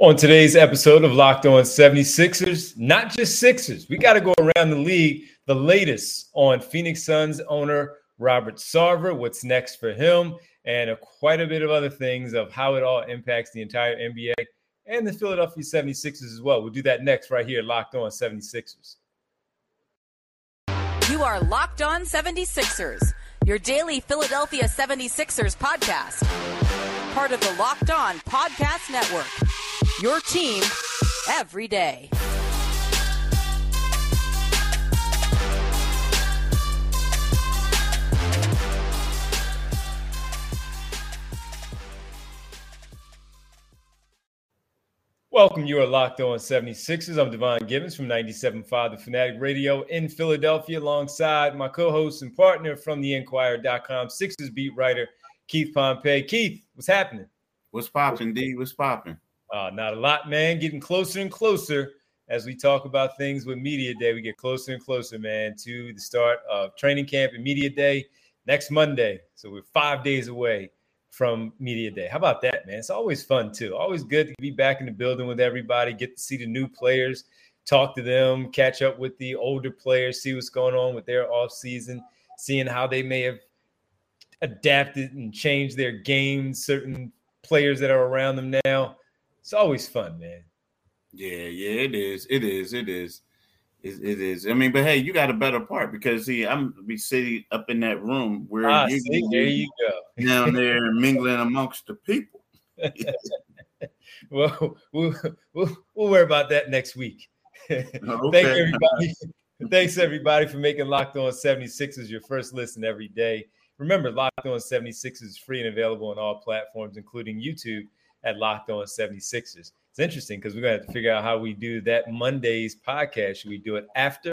On today's episode of Locked On 76ers, not just Sixers, we got to go around the league. The latest on Phoenix Suns owner Robert Sarver, what's next for him, and a, quite a bit of other things of how it all impacts the entire NBA and the Philadelphia 76ers as well. We'll do that next right here, Locked On 76ers. You are Locked On 76ers, your daily Philadelphia 76ers podcast. Part of the Locked On Podcast Network. Your team every day. Welcome. You are locked on 76ers. I'm Devon Givens from 97.5 The Fanatic Radio in Philadelphia, alongside my co host and partner from the Inquirer.com, Sixers beat writer Keith Pompey. Keith, what's happening? What's popping, D? What's popping? Uh, not a lot, man. Getting closer and closer as we talk about things with Media Day. We get closer and closer, man, to the start of training camp and Media Day next Monday. So we're five days away from Media Day. How about that, man? It's always fun, too. Always good to be back in the building with everybody, get to see the new players, talk to them, catch up with the older players, see what's going on with their off season, seeing how they may have adapted and changed their game, certain players that are around them now. It's always fun, man. Yeah, yeah, it is. It is. It is. It, it is. I mean, but hey, you got a better part because see, I'm be sitting up in that room where Ah, you, see, there you go. down there mingling amongst the people. well, we'll, we'll, we'll worry about that next week. Thank everybody. Thanks everybody for making Locked On 76ers your first listen every day. Remember, Locked On 76ers is free and available on all platforms, including YouTube at Locked On 76ers. It's interesting because we're going to have to figure out how we do that Monday's podcast. Should we do it after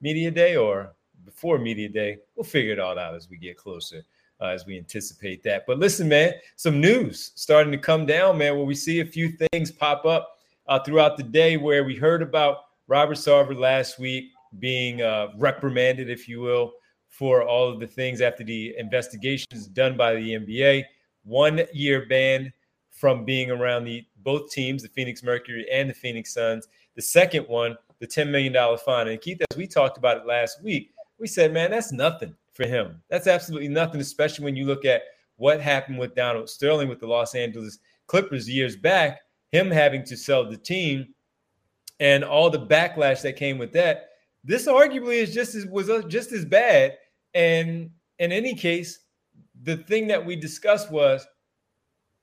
Media Day or before Media Day? We'll figure it all out as we get closer, uh, as we anticipate that. But listen, man, some news starting to come down, man, where we see a few things pop up uh, throughout the day where we heard about Robert Sarver last week being uh, reprimanded, if you will, for all of the things after the investigations done by the NBA. One year ban from being around the both teams, the Phoenix Mercury and the Phoenix Suns. The second one, the $10 million fine. And Keith, as we talked about it last week, we said, man, that's nothing for him. That's absolutely nothing, especially when you look at what happened with Donald Sterling with the Los Angeles Clippers years back, him having to sell the team and all the backlash that came with that. This arguably is just as was uh, just as bad. And in any case, the thing that we discussed was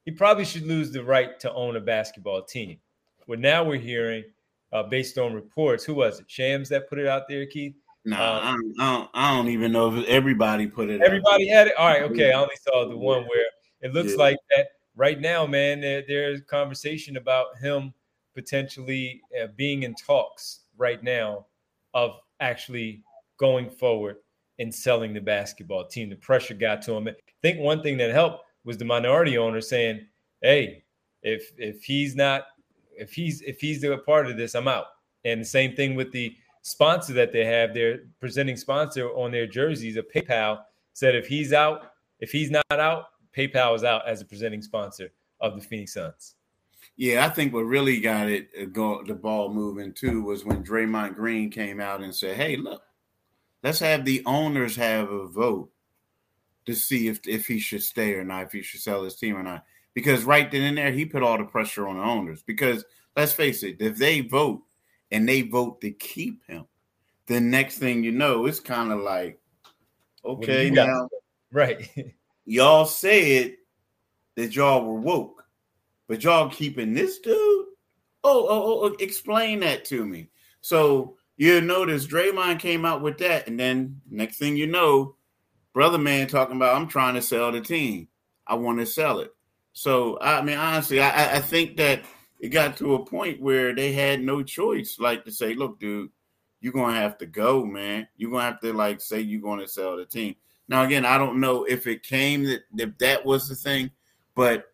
he probably should lose the right to own a basketball team. Well, now we're hearing, uh, based on reports, who was it? Shams that put it out there, Keith. Nah, Uh, I, don't, I, don't, I don't even know if everybody put it. out. Everybody had it. All right, okay. I only saw the one where it looks Yeah. like that right now, man. There, there's conversation about him potentially uh, being in talks right now of actually going forward and selling the basketball team. The pressure got to him. I think one thing that helped was the minority owner saying, "Hey, if if he's not if he's if he's a part of this, I'm out." And the same thing with the sponsor that they have, their presenting sponsor on their jerseys, a PayPal, said if he's out, if he's not out, PayPal is out as a presenting sponsor of the Phoenix Suns. Yeah, I think what really got it uh, go, the ball moving too was when Draymond Green came out and said, "Hey, look, let's have the owners have a vote to see if if he should stay or not, if he should sell his team or not." Because right then and there, he put all the pressure on the owners. Because let's face it, if they vote and they vote to keep him, the next thing you know, it's kind of like, okay, now Right. y'all said that y'all were woke, but y'all keeping this dude? Oh, oh, oh, oh, explain that to me. So you notice Draymond came out with that, and then next thing you know, brother man talking about I'm trying to sell the team. I want to sell it. So I mean, honestly, I, I- I think that it got to a point where they had no choice, like to say, look, dude, you're gonna have to go, man. You're gonna have to like say you're gonna sell the team. Now, again, I don't know if it came that if that was the thing, but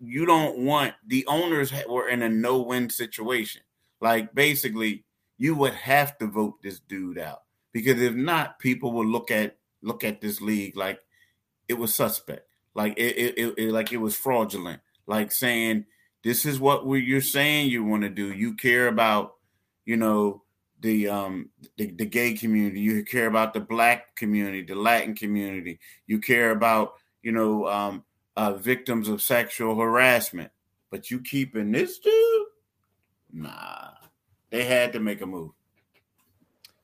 you don't want the owners were in a no-win situation. Like basically, you would have to vote this dude out because if not, people will look at look at this league like it was suspect, like it, it, it, it- like it was fraudulent, like saying This is what we, you're saying you want to do. You care about, you know, the um the, the gay community. You care about the black community, the Latin community. You care about, you know, um, uh, victims of sexual harassment. But you keeping this dude? Nah, they had to make a move.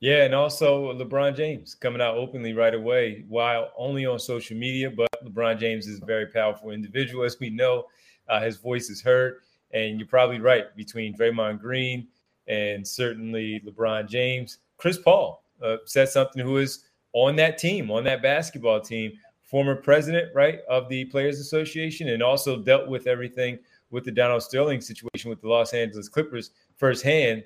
Yeah, and also LeBron James coming out openly right away, while only on social media. But LeBron James is a very powerful individual, as we know. Uh, his voice is heard, and you're probably right between Draymond Green and certainly LeBron James. Chris Paul uh, said something who is on that team, on that basketball team, former president, right, of the Players Association, and also dealt with everything with the Donald Sterling situation with the Los Angeles Clippers firsthand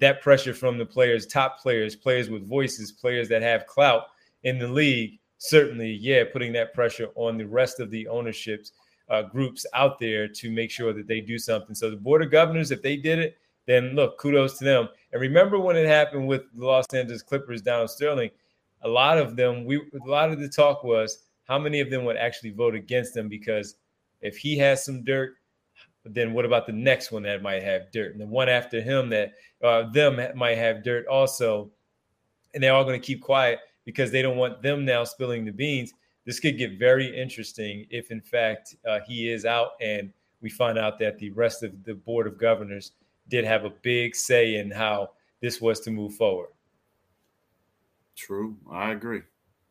that pressure from the players, top players, players with voices, players that have clout in the league, certainly, yeah, putting that pressure on the rest of the ownerships uh, groups out there to make sure that they do something. So the board of governors, if they did it, then look, kudos to them. And remember when it happened with the Los Angeles Clippers Donald Sterling, a lot of them, we a lot of the talk was how many of them would actually vote against him because if he has some dirt, then what about the next one that might have dirt, and the one after him that uh, them might have dirt also, and they're all going to keep quiet because they don't want them now spilling the beans. This could get very interesting if, in fact, uh, he is out and we find out that the rest of the board of governors did have a big say in how this was to move forward. True, I agree.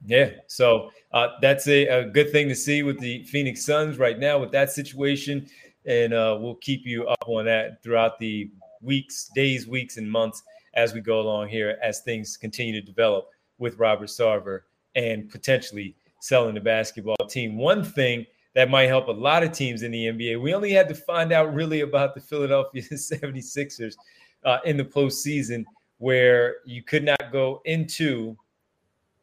Yeah, so uh, that's a, a, good thing to see with the Phoenix Suns right now with that situation and uh, we'll keep you up on that throughout the weeks, days, weeks, and months as we go along here as things continue to develop with Robert Sarver and potentially selling the basketball team. One thing that might help a lot of teams in the NBA. We only had to find out really about the Philadelphia 76ers uh, in the postseason, where you could not go into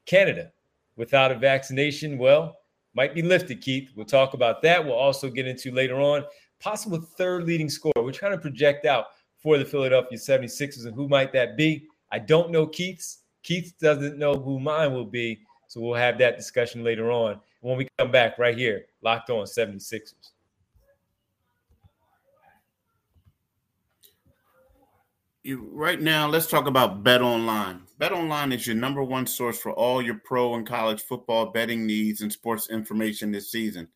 Canada without a vaccination. Well, might be lifted, Keith. We'll talk about that. We'll also get into later on possible third leading scorer. We're trying to project out for the Philadelphia 76ers and who might that be. I don't know Keith's. Keith doesn't know who mine will be. So we'll have that discussion later on when we come back right here, locked on 76ers. You, right now, let's talk about Bet Online. Bet Online is your number one source for all your pro and college football betting needs and sports information this season.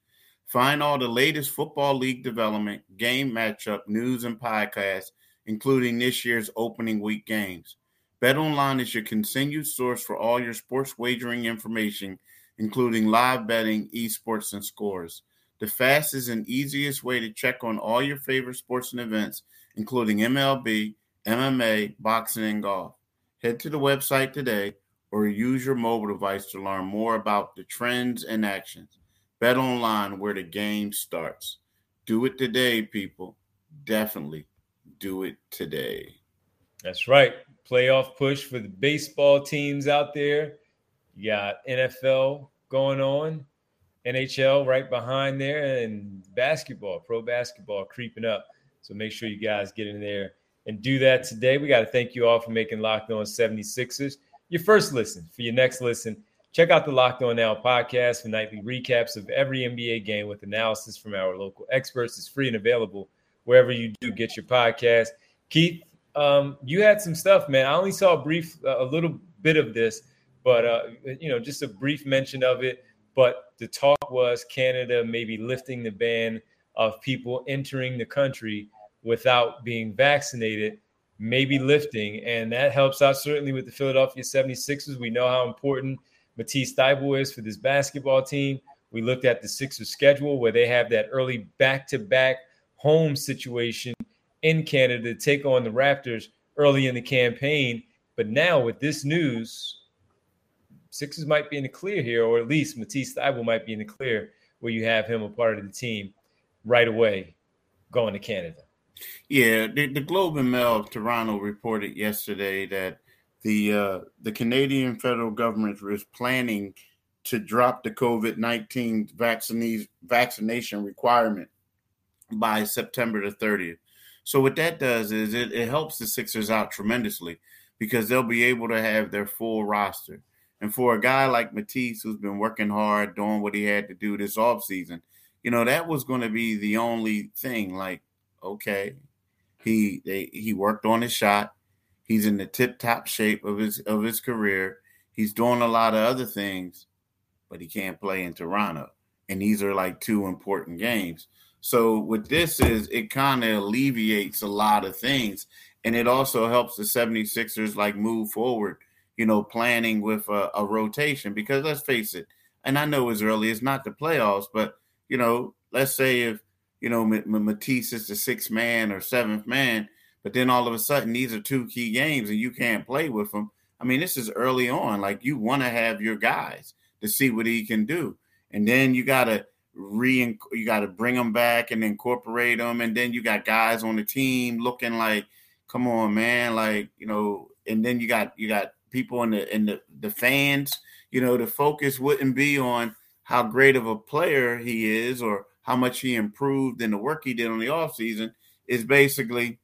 Find all the latest football league development, game matchup, news, and podcasts, including this year's opening week games. BetOnline is your continued source for all your sports wagering information, including live betting, esports, and scores. The fastest and easiest way to check on all your favorite sports and events, including MLB, MMA, boxing, and golf. Head to the website today or use your mobile device to learn more about the trends and actions. Bet online where the game starts. Do it today, people. Definitely do it today. That's right. Playoff push for the baseball teams out there. You got NFL going on, NHL right behind there, and basketball, pro basketball creeping up. So make sure you guys get in there and do that today. We got to thank you all for making Locked On 76ers your first listen. For your next listen, Check out the Locked On Now podcast for nightly recaps of every NBA game with analysis from our local experts. It's free and available wherever you do get your podcast. Keith, um, you had some stuff, man. I only saw a brief, uh, a little bit of this, but uh, you know, just a brief mention of it. But the talk was Canada maybe lifting the ban of people entering the country without being vaccinated, maybe lifting, and that helps out certainly with the Philadelphia 76ers. We know how important Matisse Thybulle is for this basketball team. We looked at the Sixers schedule where they have that early back-to-back home situation in Canada to take on the Raptors early in the campaign. But now with this news, Sixers might be in the clear here, or at least Matisse Thybulle might be in the clear where you have him a part of the team right away going to Canada. Yeah, the, the Globe and Mail of Toronto reported yesterday that the uh, the Canadian federal government is planning to drop the COVID nineteen vaccination requirement by September the thirtieth. So what that does is it, it helps the Sixers out tremendously because they'll be able to have their full roster. And for a guy like Matisse, who's been working hard, doing what he had to do this off season, you know, that was going to be the only thing. Like Okay, he they, he worked on his shot. He's in the tip top shape of his of his career. He's doing a lot of other things, but he can't play in Toronto. And these are like two important games. So what this is, it kind of alleviates a lot of things. And it also helps the 76ers like move forward, you know, planning with a, a rotation. Because let's face it, and I know it's early, it's not the playoffs, but you know, let's say if you know Matisse is the sixth man or seventh man, but then all of a sudden these are two key games and you can't play with them. I mean, this is early on. Like you want to have your guys to see what he can do, and then you got to re you got to bring them back and incorporate them, and then you got guys on the team looking like, come on, man, like you know, and then you got you got people in the in the the fans. You know, the focus wouldn't be on how great of a player he is or how much he improved in the work he did on the offseason. Is basically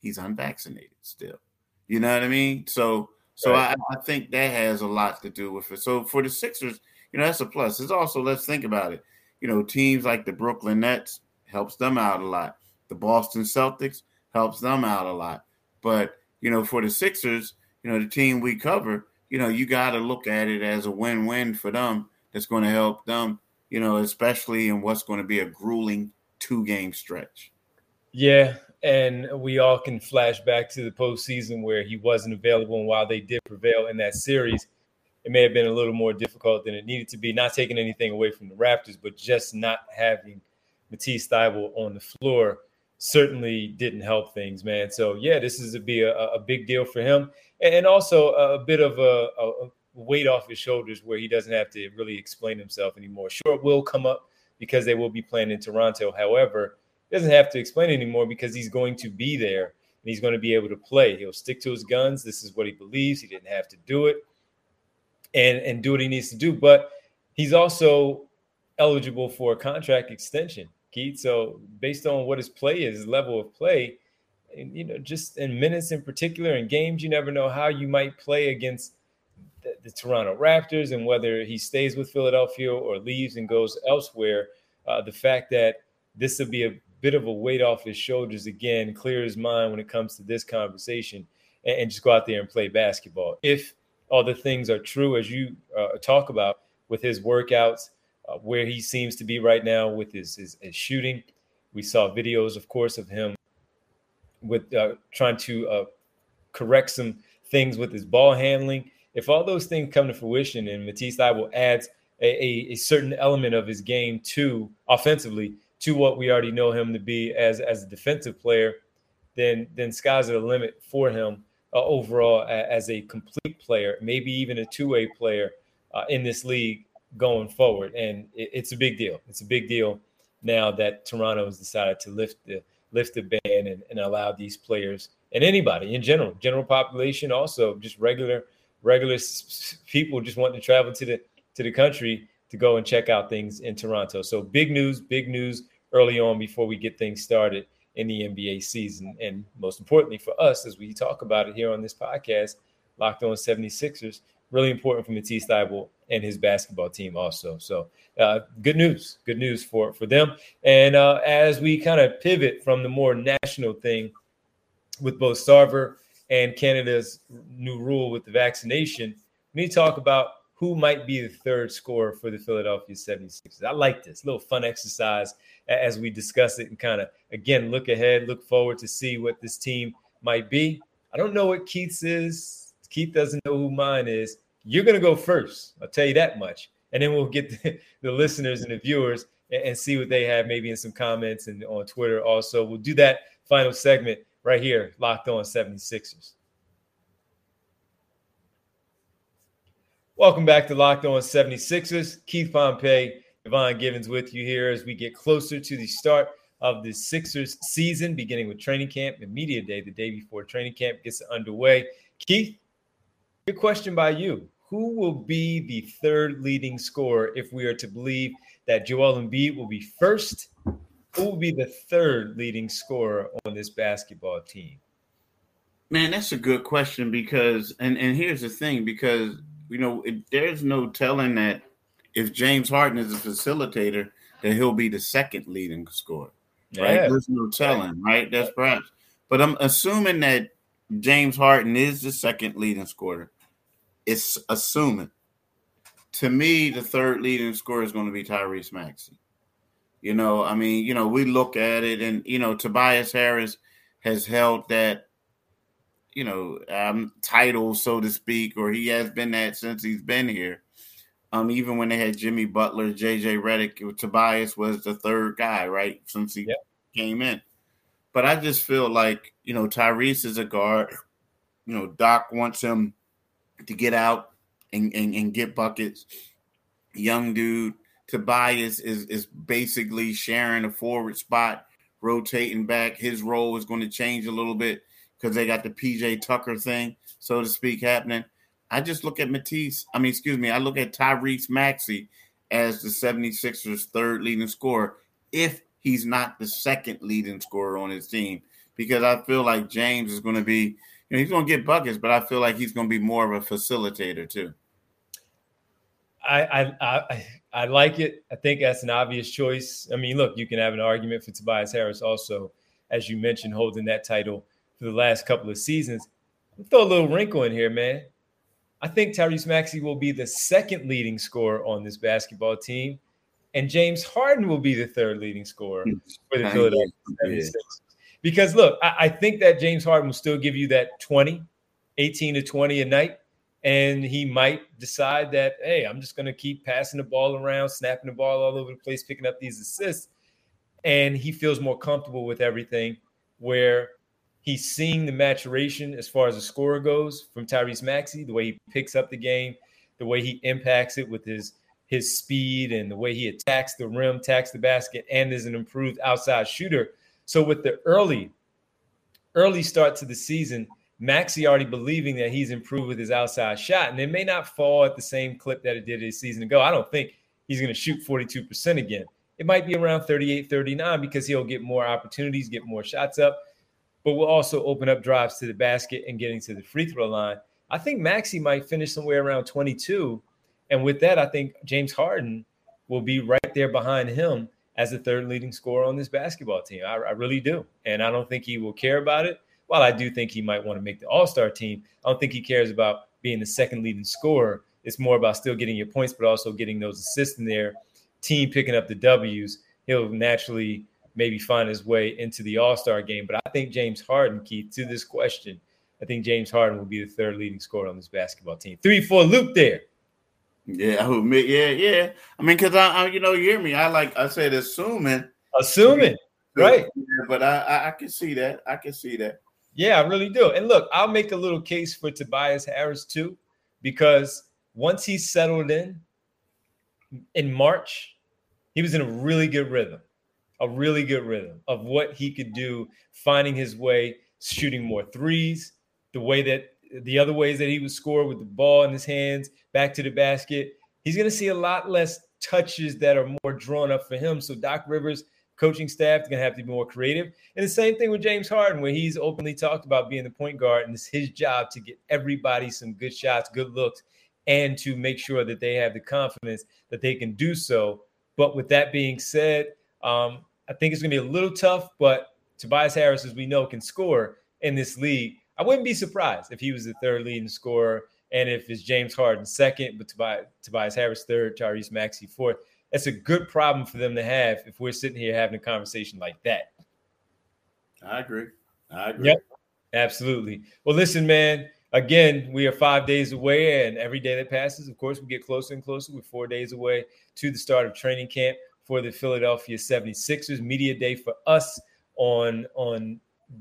he's unvaccinated still. You know what I mean? So so right. I, I think that has a lot to do with it. So for the Sixers, you know, that's a plus. It's also let's think about it. You know, teams like the Brooklyn Nets helps them out a lot. The Boston Celtics helps them out a lot. But you know, for the Sixers, you know, the team we cover, you know, you got to look at it as a win-win for them. That's going to help them, you know, especially in what's going to be a grueling two-game stretch. Yeah, and we all can flash back to the postseason where he wasn't available. And while they did prevail in that series, it may have been a little more difficult than it needed to be. Not taking anything away from the Raptors, but just not having Matisse Thybulle on the floor certainly didn't help things, man. So yeah, this is to be a, a big deal for him, and also a bit of a, a weight off his shoulders where he doesn't have to really explain himself anymore. Sure, will come up because they will be playing in Toronto. However doesn't have to explain anymore because he's going to be there and he's going to be able to play. He'll stick to his guns. This is what he believes. He didn't have to do it and and do what he needs to do. But he's also eligible for a contract extension, Keith. So based on what his play is, his level of play, and you know, just in minutes in particular, in games, you never know how you might play against the, Toronto Raptors and whether he stays with Philadelphia or leaves and goes elsewhere. Uh, the fact that this will be a bit of a weight off his shoulders again, clear his mind when it comes to this conversation, and, and just go out there and play basketball. If all the things are true as you uh, talk about with his workouts, uh, where he seems to be right now with his, his, his shooting, we saw videos, of course, of him with uh, trying to uh, correct some things with his ball handling. If all those things come to fruition and Matisse Thybulle adds a, a, a certain element of his game to offensively, to what we already know him to be as as a defensive player, then then sky's the limit for him uh, overall as a complete player, maybe even a two way player uh, in this league going forward. And it, it's a big deal. It's a big deal now that Toronto has decided to lift the lift the ban and, and allow these players and anybody in general, general population, also just regular regular people just wanting to travel to the to the country to go and check out things in Toronto. So big news, big news early on before we get things started in the NBA season. And most importantly for us, as we talk about it here on this podcast, Locked On 76ers, really important for Matisse Thybulle and his basketball team also. So uh, good news, good news for, for them. And uh, as we kind of pivot from the more national thing with both Sarver and Canada's new rule with the vaccination, to talk about who might be the third scorer for the Philadelphia 76ers. I like this little fun exercise as we discuss it and kind of again look ahead, look forward to see what this team might be. I don't know what Keith's is. Keith doesn't know who mine is. You're going to go first. I'll tell you that much. And then we'll get the, the listeners and the viewers and, and, see what they have maybe in some comments and on Twitter also. We'll do that final segment right here, locked on 76ers. Welcome back to Locked On 76ers. Keith Pompey Devon Givens with you here as we get closer to the start of the Sixers season, beginning with training camp and media day the day before training camp gets underway. Keith, good question by you. Who will be the third leading scorer if we are to believe that Joel Embiid will be first? Who will be the third leading scorer on this basketball team? Man, that's a good question because, and, and here's the thing because, you know, it, there's no telling that if James Harden is a facilitator, that he'll be the second leading scorer. right? Yeah. There's no telling, right? That's perhaps. But I'm assuming that James Harden is the second leading scorer. It's assuming. To me, the third leading scorer is going to be Tyrese Maxey. You know, I mean, you know, we look at it, and you know, Tobias Harris has held that, you know, um, title, so to speak, or he has been that since he's been here. Um, even when they had Jimmy Butler, JJ Redick, Tobias was the third guy, right? Since he yep. came in. But I just feel like, you know, Tyrese is a guard. You know, Doc wants him to get out and, and, and get buckets. Young dude. Tobias is is basically sharing a forward spot, rotating back. His role is going to change a little bit because they got the PJ Tucker thing, so to speak, happening. I just look at Matisse. I mean, excuse me, I look at Tyrese Maxey as the 76ers' third leading scorer if he's not the second leading scorer on his team. Because I feel like James is going to be, you know, he's going to get buckets, but I feel like he's going to be more of a facilitator too. I, I I I like it. I think that's an obvious choice. I mean, look, you can have an argument for Tobias Harris also, as you mentioned, holding that title for the last couple of seasons. throw a little wrinkle in here, man. I think Tyrese Maxey will be the second leading scorer on this basketball team, and James Harden will be the third leading scorer hmm. for the Philadelphia 76ers. Because look, I, I think that James Harden will still give you that 20, 18 to 20 a night. And he might decide that, hey, I'm just going to keep passing the ball around, snapping the ball all over the place, picking up these assists. And he feels more comfortable with everything where he's seeing the maturation as far as the scorer goes from Tyrese Maxey, the way he picks up the game, the way he impacts it with his his speed and the way he attacks the rim, attacks the basket, and is an improved outside shooter. So with the early, early start to the season, Maxey already believing that he's improved with his outside shot, and it may not fall at the same clip that it did a season ago. I don't think he's going to shoot 42% again. It might be around 38, 39 because he'll get more opportunities, get more shots up but will also open up drives to the basket and getting to the free throw line. I think Maxey might finish somewhere around 22. And with that, I think James Harden will be right there behind him as the third leading scorer on this basketball team. I, I really do. And I don't think he will care about it. While I do think he might want to make the All Star team, I don't think he cares about being the second leading scorer. It's more about still getting your points, but also getting those assists in there. Team picking up the W's. He'll naturally maybe find his way into the All Star game. But I think James Harden, Keith, to this question, I think James Harden will be the third leading scorer on this basketball team. Three, four, loop there. Yeah, I admit, yeah, yeah. I mean, because I, I, you know, you hear me. I like I said, assuming, assuming, right? Yeah, but I, I, I can see that. I can see that. Yeah, I really do. And look, I'll make a little case for Tobias Harris too, because once he settled in in March, he was in a really good rhythm a really good rhythm of what he could do, finding his way, shooting more threes, the way that the other ways that he would score with the ball in his hands, back to the basket. He's going to see a lot less touches that are more drawn up for him. So Doc Rivers, coaching staff, is going to have to be more creative. And the same thing with James Harden, where he's openly talked about being the point guard, and it's his job to get everybody some good shots, good looks, and to make sure that they have the confidence that they can do so. But with that being said, um, I think it's going to be a little tough, but Tobias Harris, as we know, can score in this league. I wouldn't be surprised if he was the third leading scorer and if it's James Harden second, but Tobias, Tobias Harris third, Tyrese Maxey fourth. That's a good problem for them to have if we're sitting here having a conversation like that. I agree. I agree. Yep, absolutely. Well, listen, man. Again, we are five days away, and every day that passes, of course, we get closer and closer. We're four days away to the start of training camp for the Philadelphia 76ers. Media day for us on on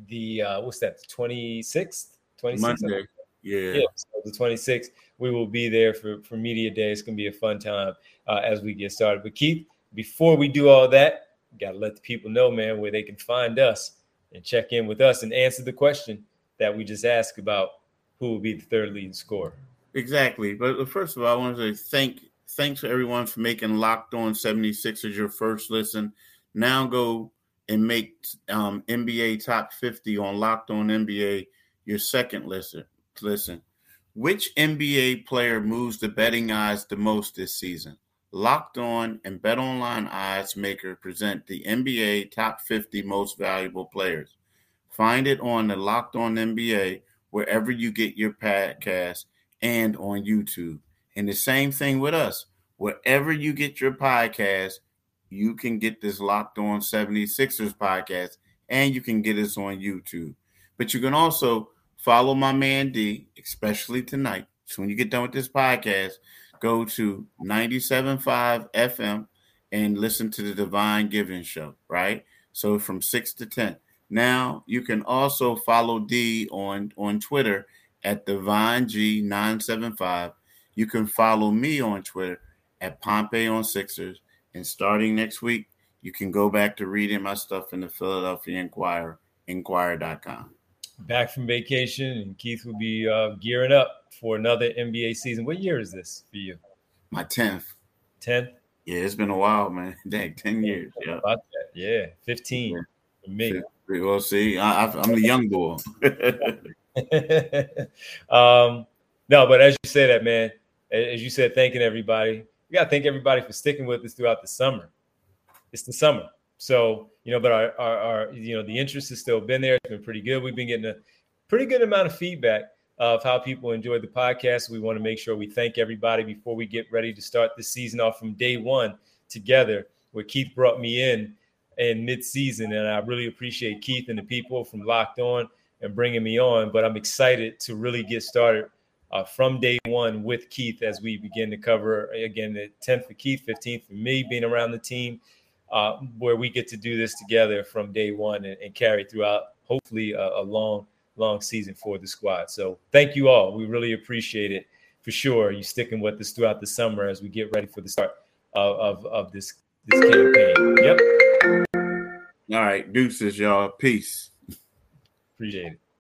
the uh, what's that, the 26th? 26th? Monday. Yeah. yeah so the 26th. We will be there for, for media day. It's gonna be a fun time uh, as we get started. But Keith, before we do all that, gotta let the people know, man, where they can find us and check in with us and answer the question that we just asked about who will be the third leading scorer. Exactly. But first of all, I want to say thank thanks to everyone for making Locked On 76ers your first listen. Now go and make um, NBA Top 50 on Locked On NBA your second listen. Listen, which NBA player moves the betting odds the most this season? Locked On and Bet Online Odds Maker present the NBA Top 50 Most Valuable Players. Find it on the Locked On NBA wherever you get your podcast and on YouTube. And the same thing with us. Wherever you get your podcast, you can get this Locked On 76ers podcast and you can get us on YouTube. But you can also follow my man D, especially tonight. So when you get done with this podcast, go to 97.5 FM and listen to the Devon Givens Show, right? So from 6 to 10. Now you can also follow D on, on Twitter at Devon G975. You can follow me on Twitter at Pompey on Sixers. And starting next week, you can go back to reading my stuff in the Philadelphia Inquirer, inquirer.com. Back from vacation, and Keith will be uh, gearing up for another NBA season. What year is this for you? My 10th. 10th? Yeah, it's been a while, man. Dang, 10 years. Yeah. Yeah, 15 yeah. for me. Well, see, I, am the young boy. um, no, but as you say that, man, as you said, thanking everybody. We got to thank everybody for sticking with us throughout the summer. It's the summer. So, you know, but our, our, our, you know, the interest has still been there. It's been pretty good. We've been getting a pretty good amount of feedback of how people enjoyed the podcast. We want to make sure we thank everybody before we get ready to start the season off from day one together, where Keith brought me in in mid-season, and I really appreciate Keith and the people from Locked On and bringing me on. But I'm excited to really get started uh, from day one with Keith as we begin to cover again the 10th for Keith, 15th for me, being around the team, uh, where we get to do this together from day one and, and carry throughout hopefully a, a long long season for the squad. So thank you all. We really appreciate it for sure. You sticking with us throughout the summer as we get ready for the start of, of, of this this campaign. Yep. All right, deuces, y'all. Peace. Appreciate it.